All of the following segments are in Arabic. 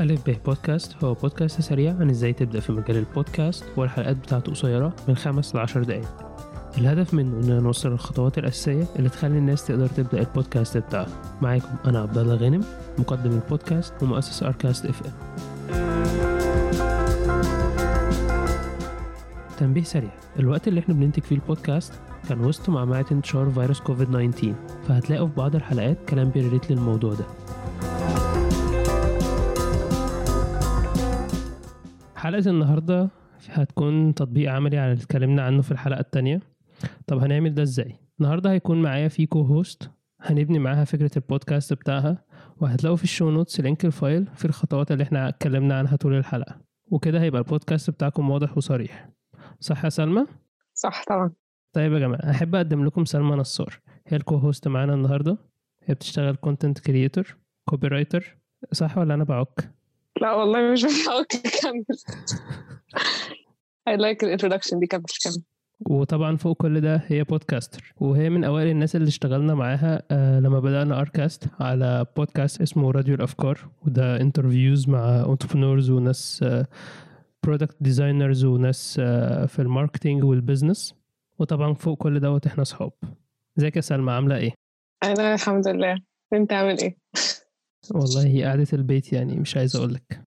ألف به بودكاست. هو بودكاست سريع عن إزاي تبدأ في مجال البودكاست والحلقات بتاعته قصيرة من خمس لعشر دقايق. الهدف منه إننا نوصل الخطوات الأساسية اللي تخلي الناس تقدر تبدأ البودكاست بتاعها معاكم أنا عبد الله غانم مقدم البودكاست ومؤسس أركاست FM. تنبيه سريع. الوقت اللي إحنا بننتج فيه البودكاست كان وسط معمعة انتشار فيروس كوفيد 19 فهتلاقوا في بعض الحلقات كلام ب relate للموضوع ده. حلقة النهاردة هتكون تطبيق عملي على اللي اتكلمنا عنه في الحلقة التانية. طب هنعمل ده إزاي؟ النهاردة هيكون معايا في co-host هنبني معاها فكرة البودكاست بتاعها وهتلاقوا في ال show notes link ال file في الخطوات اللي إحنا اتكلمنا عنها طول الحلقة. وكده هيبقى البودكاست بتاعكم واضح وصريح. صح يا سلمى؟ صح طبعا. طيب يا جماعة أحب أقدم لكم سلمى نصار. هي ال co-host معانا النهاردة. هي بتشتغل content creator copywriter صح ولا أنا بعك؟ لا والله مش okay كمل. I like the introduction دي كمل كمل. وطبعا فوق كل ده هي podcaster وهي من أوائل الناس اللي اشتغلنا معاها آه لما بدأنا اركاست على بودكاست اسمه راديو الافكار وده interviews مع entrepreneurs وناس product designers وناس آه في ال marketing وال business وطبعا فوق كل دوت إحنا اصحاب ازيك يا سلمى؟ عاملة إيه؟ أنا الحمد لله. أنت عامل إيه؟ والله هي قعدة البيت يعني مش عايز أقول لك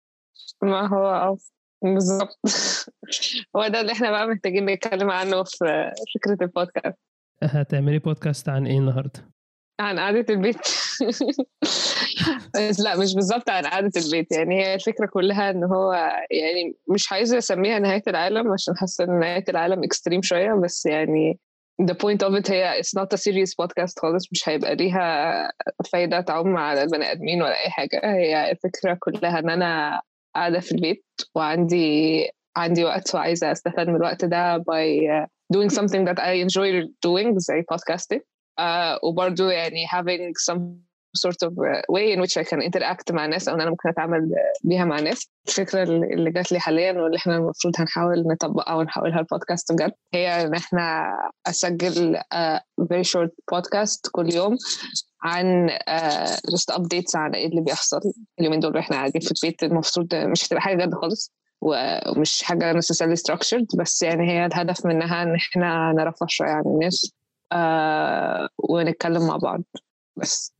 ما هو آه بالظبط. هو ده اللي إحنا بقى محتاجين نتكلم عنه في فكرة البودكاست. هتعملي بودكاست عن إيه النهارده؟ عن قعدة البيت. بس لا مش بالظبط عن قعدة البيت. يعني هي الفكرة كلها إن هو يعني مش عايزة أسميها نهاية العالم عشان حاسة إن نهاية العالم اكستريم شوية بس يعني the point of it هي it's not a serious podcast خالص مش هيبقى ليها فايدة تعم على البني آدمين ولا أي حاجة هي الفكرة كلها إن أنا قاعدة في البيت وعندي عندي وقت وعايزة أستفاد من الوقت ده by doing something that I enjoy doing زي podcasting uh, وبرضه يعني having some sort of way in which I can interact مع الناس أو إن أنا ممكن أتعامل بيها مع الناس الفكرة اللي جات لي حاليا واللي إحنا المفروض هنحاول نطبقها ونحولها البودكاست بجد هي إن إحنا أسجل uh, very short podcast كل يوم عن uh, just updates عن إيه اللي بيحصل. اليومين دول وإحنا قاعدين في البيت المفروض مش هتبقى حاجة جد خالص ومش حاجة necessarily structured بس يعني هي الهدف منها إن إحنا نرفه شوية عن الناس uh, ونتكلم مع بعض. بس.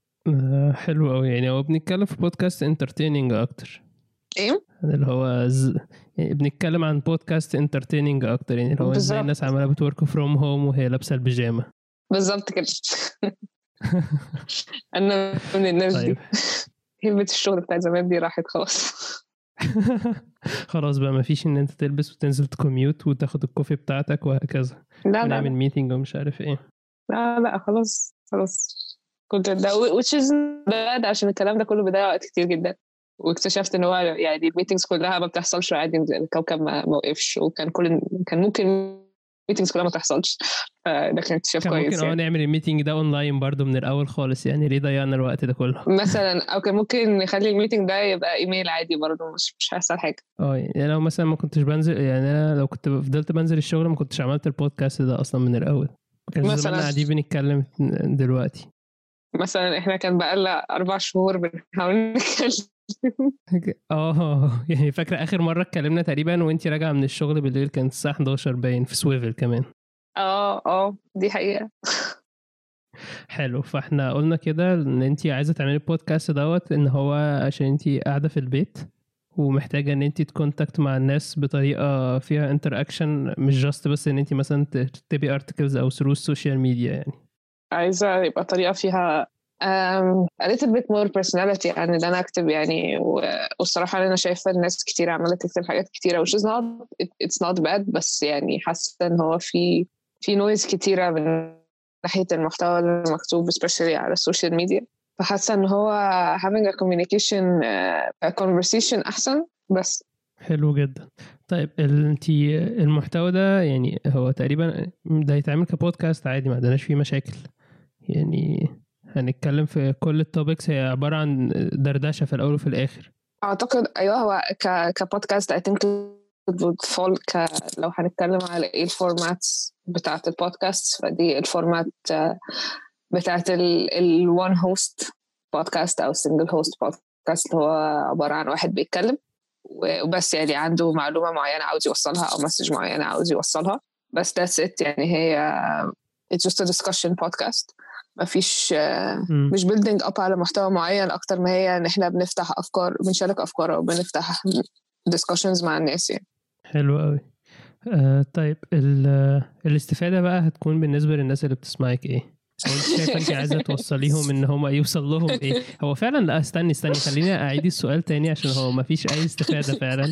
حلو قوي يعني هو بنتكلم في بودكاست انترتيننج أكتر. إيه؟ اللي هو ز... يعني بنتكلم عن بودكاست entertaining أكتر. يعني اللي هو إزاي. الناس عمالة بت work from home وهي لابسة البيجامة. بالظبط كده. أنا من الناس دي. طيب. هيبة الشغل بتاعت زمان دي راحت خلاص. خلاص بقى مفيش إن أنت تلبس وتنزل ت commute وتاخد ال coffee بتاعتك وهكذا. لا لا. ونعمل meeting ومش عارف إيه. لا لا خلاص خلاص. كنت ده which is bad عشان الكلام ده كله بيضيع وقت كتير جدا. واكتشفت إن هو يعني ال meetings كلها ما بتحصلش عادي الكوكب ما وقفش وكان كل كان ممكن ال meetings كلها ما تحصلش. فده كان اكتشاف كان كويس ممكن آه يعني. نعمل ال meeting ده اونلاين برضو من الأول خالص يعني ليه ضيعنا الوقت ده كله؟ مثلا أو كان ممكن نخلي ال meeting ده يبقى ايميل عادي برضه مش مش هيحصل حاجة. آه يعني لو مثلا ما كنتش بنزل يعني أنا لو كنت فضلت بنزل الشغل ما كنتش عملت البودكاست ده أصلا من الأول. مثلاً. زماننا قاعدين بنتكلم دلوقتي. مثلا إحنا كان بقالنا أربع شهور بنحاول نتكلم. آه يعني فاكرة آخر مرة اتكلمنا تقريبا وانت راجعة من الشغل بالليل كانت الساعة 11 باين في سويفل كمان. آه آه دي حقيقة. حلو فإحنا قلنا كده إن انت عايزة تعملي البودكاست دوت إن هو عشان انت قاعدة في البيت ومحتاجة إن انت ت contact مع الناس بطريقة فيها interaction مش just بس إن انت مثلا تكتبي articles أو through ال social media يعني. عايزة يبقى طريقة فيها a little bit more personality عن إن أنا أكتب يعني والصراحة أنا شايفة الناس كتير عمالة تكتب حاجات كتيرة which is not it, it's not bad بس يعني حاسة إن هو في في noise كتيرة من ناحية المحتوى المكتوب especially على ال social media فحاسة إن هو having a communication uh, a conversation أحسن بس. حلو جدا. طيب انت المحتوى ده يعني هو تقريبا ده يتعمل كبودكاست عادي ما عندناش فيه مشاكل. يعني هنتكلم في كل ال topics هي عبارة عن دردشة في الأول وفي الآخر. أعتقد أيوه هو ك كبودكاست would fall ك لو هنتكلم على إيه ال formats بتاعت البودكاست فدي ال format بتاعت ال one host podcast أو single host podcast هو عبارة عن واحد بيتكلم وبس يعني عنده معلومة معينة عاوز يوصلها أو message معينة عاوز يوصلها. بس that's it يعني هي it's just a discussion podcast. ما فيش مم. مش building up على محتوى معين أكتر ما هي إن إحنا بنفتح أفكار بنشارك أفكار أو بنفتح discussions مع الناس يعني حلو قوي آه طيب ال- الاستفادة بقى هتكون بالنسبة للناس اللي بتسمعك إيه؟ شايفة أنت عايزة توصليهم إن هم يوصل لهم إيه؟ هو فعلا لا استني استني خليني أعيد السؤال تاني عشان هو ما فيش أي استفادة فعلا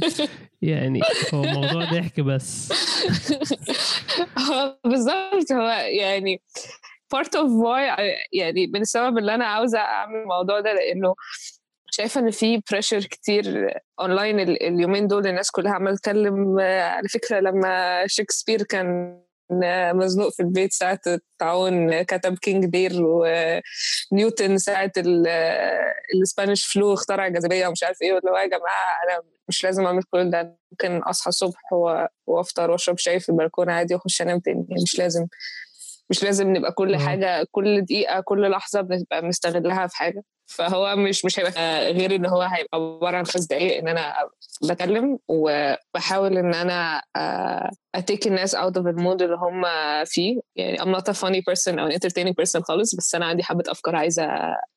يعني هو موضوع ضحك بس هو بالظبط هو يعني of why I- يعني من السبب اللي أنا عاوزة أعمل الموضوع ده لأنه شايفة إن في pressure كتير اونلاين ال- اليومين دول الناس كلها عمالة تتكلم. على فكرة لما شكسبير كان مزنوق في البيت ساعة الطاعون كتب King Lear ونيوتن ساعة ال- ال Spanish flu اخترع الجاذبية ومش عارف إيه هو يا جماعة أنا مش لازم أعمل كل ده. ممكن أصحى الصبح و- وأفطر وأشرب شاي في البلكونة عادي وأخش أنام تاني مش لازم. مش لازم نبقى كل آه. حاجة كل دقيقة كل لحظة بنبقى مستغلها في حاجة. فهو مش مش هيبقى آه، غير إن هو هيبقى عبارة عن خمس دقايق إن أنا بكلم وبحاول إن أنا ا take الناس out of ال mood اللي هم فيه. يعني I'm not a funny person أو entertaining person خالص بس أنا عندي حبة أفكار عايزة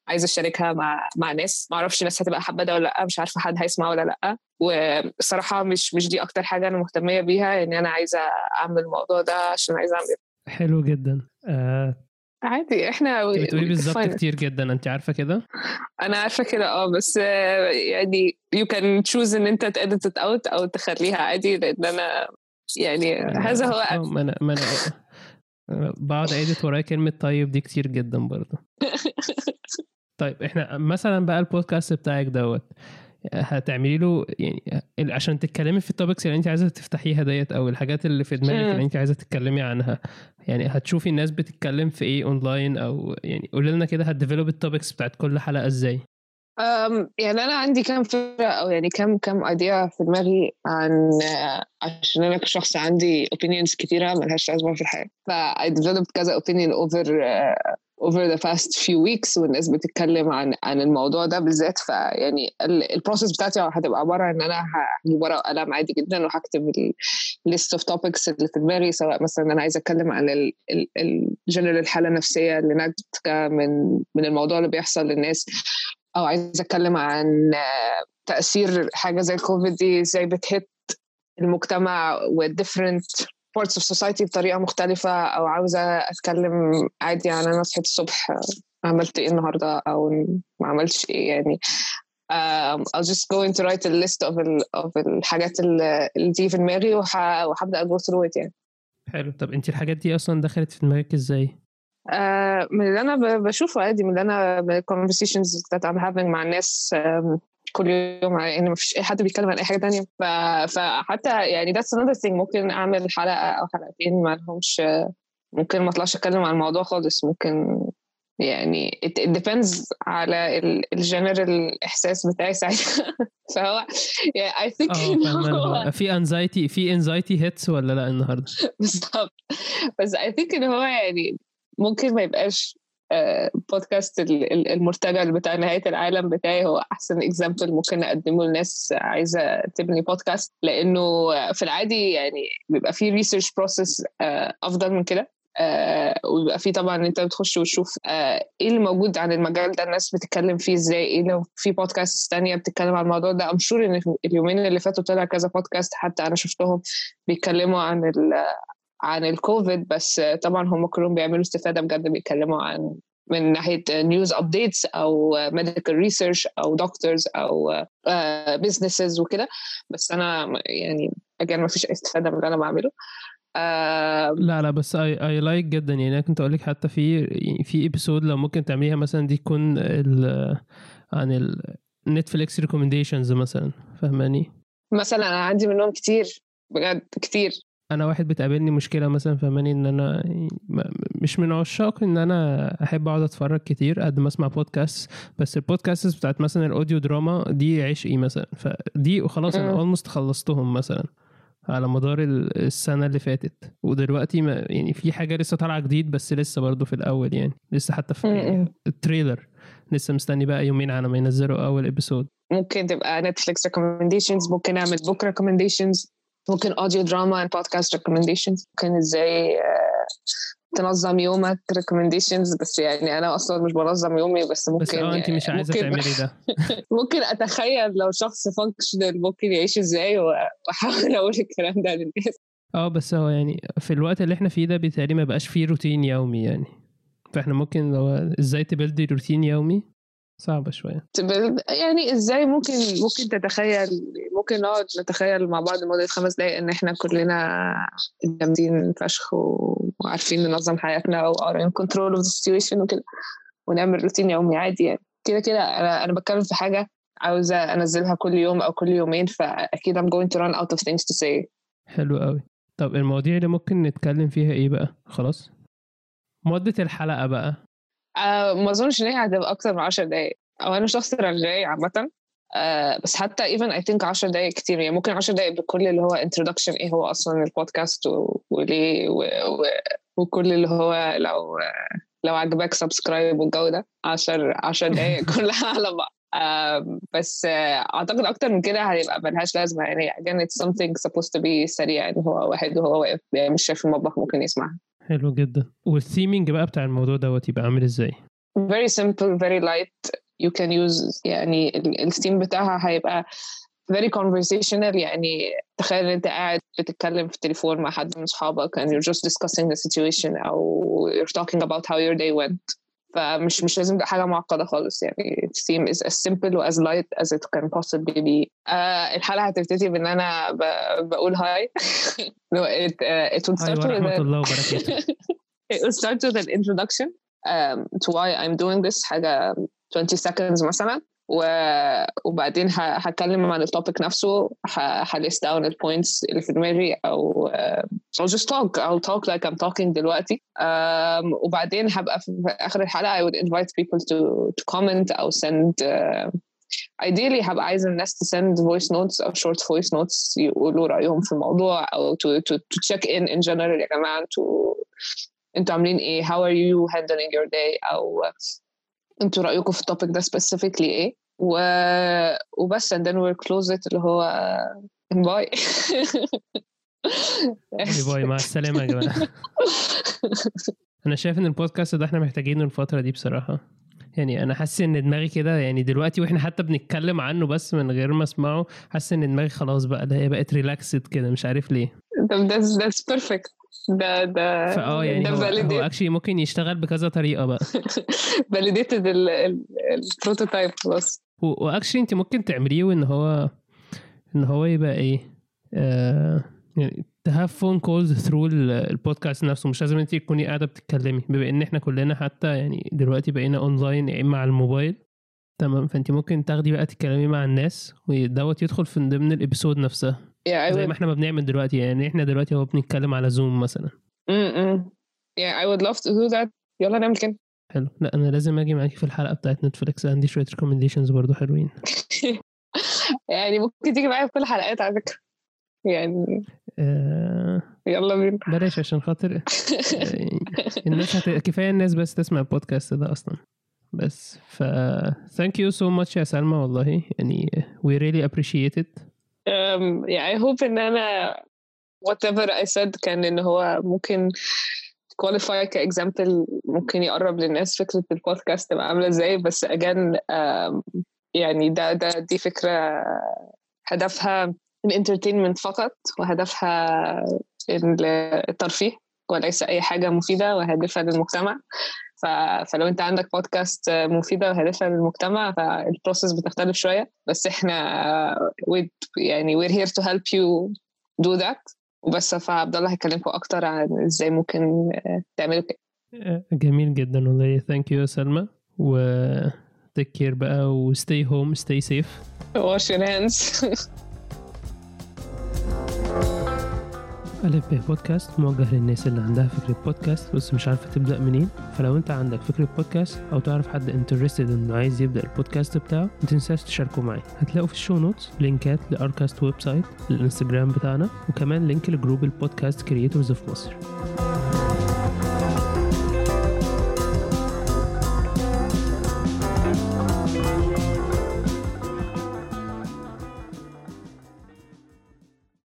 عايزة أشاركها مع مع ناس. ما أعرفش الناس هتبقى حابة ده ولا لأ مش عارفة حد هيسمع ولا لأ. والصراحه مش مش دي أكتر حاجة أنا مهتمية بيها إن أنا عايزة أعمل الموضوع ده عشان عايزة أعمل حلو جدا. آه عادي إحنا انت بتقولي بالظبط. كتير جدا أنت عارفة كده؟ أنا عارفة كده آه بس آه، يعني you can choose إن أنت تedit it out أو تخليها عادي لأن أنا يعني هذا هو آه، ما أنا ما أنا أنا بقعد اعيد ورايا كلمة طيب دي كتير جدا برضه. طيب إحنا مثلا بقى البودكاست بتاعك دوت. هتعملي له يعني عشان تتكلمي في ال topics اللي انت عايزة تفتحيها ديت أو الحاجات اللي في دماغك. اللي انت عايزة تتكلمي عنها. يعني هتشوفي الناس بتتكلم في إيه اونلاين أو يعني قولي لنا كده هت develop ال topics بتاعت كل حلقة إزاي؟ أم، يعني أنا عندي كام فكرة أو يعني كام كام idea في دماغي عن عشان أنا كشخص عندي opinions كتيرة ملهاش لازمة في الحياة. ف I developed كذا opinion over uh, over the past few weeks والناس بتتكلم عن عن الموضوع ده بالذات فيعني ال process بتاعتي هتبقى عبارة إن أنا هجيب ورقة وقلم عادي جدا وهكتب ال list of topics اللي في دماغي سواء مثلا أنا عايزة أتكلم عن الجنرال الحالة النفسية اللي ناتجه من من الموضوع اللي بيحصل للناس. أو عايزة أتكلم عن آه، تأثير حاجة زي الكوفيد دي إزاي بتهت المجتمع والديفرنت parts of society بطريقة مختلفة أو عاوزة أتكلم عادي عن أنا صحيت الصبح آه، عملت إيه النهارده أو ما عملتش إيه يعني. um, I'll just go into write a list of ال of الحاجات اللي تيجي في دماغي وهبدأ go through it يعني. حلو. طب انت الحاجات دي أصلا دخلت في دماغك إزاي؟ آه، من اللي أنا بشوفه عادي من اللي أنا conversations that I'm having مع الناس آم، كل يوم يعني ما فيش أي حد بيتكلم عن أي حاجة تانية. ف... فحتى يعني that's another thing ممكن أعمل حلقة أو حلقتين ما لهمش ممكن ما أطلعش أتكلم عن الموضوع خالص. ممكن يعني it, it depends على ال- الجنرال إحساس بتاعي ساعتها. فهو yeah, I think فاهمة هو- هو في انزايتي في انزايتي هيتس ولا لأ النهارده؟ بالظبط بس I think إن هو يعني ممكن ما يبقاش آه، بودكاست ال- ال- المرتجل بتاع نهاية العالم بتاعي هو أحسن example ممكن أقدمه لناس عايزة تبني بودكاست لأنه في العادي يعني بيبقى في research process أفضل من كده آه، ويبقى في طبعا أنت بتخش وتشوف آه، إيه اللي موجود عن المجال ده الناس بتتكلم فيه إزاي إيه لو في بودكاست تانية بتتكلم عن الموضوع ده. I'm sure إن اليومين اللي فاتوا طلع كذا بودكاست حتى أنا شفتهم بيتكلموا عن عن الكوفيد بس طبعا هم كلهم بيعملوا استفادة بجد بيتكلموا عن من ناحية news updates أو medical research أو doctors أو businesses وكده. بس أنا يعني أجل ما فيش أي استفادة من اللي أنا بعمله. آه، لا لا بس I I like جدا. يعني أنا كنت أقول لك حتى في يعني في episode لو ممكن تعمليها مثلا دي تكون ال عن النتفليكس recommendations مثلا فاهماني؟ مثلا أنا عندي منهم كتير بجد كتير. أنا واحد بتقابلني مشكلة مثلا فاهماني إن أنا مش من عشاق إن أنا أحب أقعد أتفرج كتير قد ما أسمع بودكاست بس البودكاست بتاعت مثلا ال audio drama دي عشقي مثلا فدي وخلاص أنا. almost خلصتهم مثلا على مدار ال- السنة اللي فاتت ودلوقتي ما يعني في حاجة لسه طالعة جديد بس لسه برضو في الأول يعني لسه حتى في. ال trailer لسه مستني بقى يومين على ما ينزلوا أول episode ممكن تبقى نتفليكس recommendations ممكن نعمل book recommendations ممكن audio drama and podcast recommendations. ممكن إزاي آه، تنظم يومك recommendations. بس يعني أنا أصلا مش بنظم يومي بس ممكن بس آه انت مش عايزة تعملي ده. ممكن أتخيل لو شخص functional ممكن يعيش إزاي وأحاول أقول الكلام ده للناس. آه بس هو يعني في الوقت اللي إحنا فيه ده بالتالي ما بقاش فيه روتين يومي يعني. فإحنا ممكن لو إزاي تبلدي روتين يومي؟ صعبة شوية. يعني إزاي ممكن ممكن تتخيل ممكن نقعد نتخيل مع بعض لمدة خمس دقايق إن إحنا كلنا جامدين فشخ وعارفين ننظم حياتنا و are in control of the situation وكده ونعمل روتين يومي عادي يعني. كده كده أنا أنا بتكلم في حاجة عاوزة أنزلها كل يوم أو كل يومين فأكيد I'm going to run out of things to say. حلو قوي طب المواضيع اللي ممكن نتكلم فيها إيه بقى؟ خلاص. مدة الحلقة بقى. آه ما أظنش إن هي هتبقى أكتر من 10 دقايق. أو أنا شخص رغاي عامة. آه بس حتى even I think 10 دقايق كتير. يعني ممكن 10 دقايق بكل اللي هو introduction إيه هو أصلا البودكاست وليه و... و... وكل اللي هو لو لو عجبك سبسكرايب والجو ده. 10 10 دقايق كلها على بعض. آه بس آه أعتقد أكتر من كده هيبقى ملهاش لازمة. يعني again it's something supposed to be سريع. يعني هو واحد وهو واقف يعني مش شايف المطبخ ممكن يسمعها. حلو جدا. وال theming بقى بتاع الموضوع دوت يبقى عامل إزاي؟ Very simple very light. You can use يعني ال- الثيم بتاعها هيبقى very conversational. يعني تخيل إن أنت قاعد بتتكلم في التليفون مع حد من اصحابك and you're just discussing the situation أو you're talking about how your day went. فمش مش لازم حاجة معقده خالص يعني ال theme is as simple as light as it can possibly be آه الحلقة هتبتدي بان أنا ب... بقول hi no, it, uh, it would start with ورحمة الله وبركاته it will start with an introduction um, to why I'm doing this حاجة 20 seconds مثلا. وبعدين. هتكلم عن ال topic نفسه. ه list down ال points اللي في دماغي uh, I'll just talk I'll talk like I'm talking دلوقتي um, وبعدين هبقى في آخر الحلقة I would invite people to, to comment أو send uh, ideally هبقى عايزة الناس to send voice notes أو short voice notes يقولوا رأيهم في الموضوع أو to, to, to check in in general يا جماعة أنتوا أنتوا عاملين إيه how are you handling your day أو أنتوا رأيكم في ال topic ده specifically إيه؟ و... وبس and then we'll close it اللي هو bye bye مع السلامة يا جماعة. أنا شايف إن البودكاست ده إحنا محتاجينه الفترة دي بصراحة. يعني أنا حاسس إن دماغي كده يعني دلوقتي وإحنا حتى بنتكلم عنه بس من غير ما أسمعه حاسس إن دماغي خلاص بقى ده هي بقت relaxed كده مش عارف ليه. طب that's perfect. ده ده فاه يعني ده هو, actually ممكن يشتغل بكذا طريقة بقى. Validated ال prototype خلاص. و actually انت ممكن تعمليه ان هو ان هو يبقى إيه آه يعني to have phone calls through البودكاست نفسه. مش لازم انت تكوني قاعدة بتتكلمي. بما ان إحنا كلنا حتى يعني دلوقتي بقينا اونلاين يا إما على الموبايل تمام؟ فانت ممكن تاخدي بقى تتكلمي مع الناس ودوت يدخل في ضمن ال episode نفسها. Yeah I زي ما إحنا ما بنعمل دلوقتي يعني إحنا دلوقتي هو بنتكلم على زوم مثلا. Mm -mm. yeah I would love to do that. يلا نعمل كده. حلو. لا أنا لازم أجي معاكي في الحلقة بتاعت نتفليكس عندي شوية recommendations برضو حلوين. يعني ممكن تيجي معايا في كل الحلقات على فكرة. يعني آه يلا بينا. بلاش عشان خاطر آه، الناس هت... كفاية الناس بس تسمع البودكاست ده أصلا. بس ف thank you so much يا سلمى والله. يعني we really appreciate it. Um, yeah, I hope إن أنا whatever I said كان إن هو ممكن qualify ك example ممكن يقرب للناس فكرة البودكاست تبقى عاملة إزاي. بس again um, يعني ده ده دي فكرة هدفها ال entertainment فقط وهدفها الترفيه وليس أي حاجة مفيدة وهادفة للمجتمع. ف... فلو انت عندك بودكاست مفيدة وهادفة للمجتمع فالبروسيس بتختلف شوية. بس إحنا يعني we're here to help you do that. وبس فعبد الله هيكلمكم أكتر عن إزاي ممكن تعملوا كده. آه، جميل جدا والله. Thank you يا سلمى. و take care بقى و stay home stay safe. Wash your hands. ألف به بودكاست موجه للناس اللي عندها فكرة بودكاست بس مش عارفة تبدأ منين. فلو أنت عندك فكرة بودكاست أو تعرف حد interested إنه عايز يبدأ البودكاست بتاعه متنساش تشاركه معي. هتلاقوا في ال show notes لينكات لأركاست website للإنستجرام بتاعنا وكمان link لجروب ال podcast creators في مصر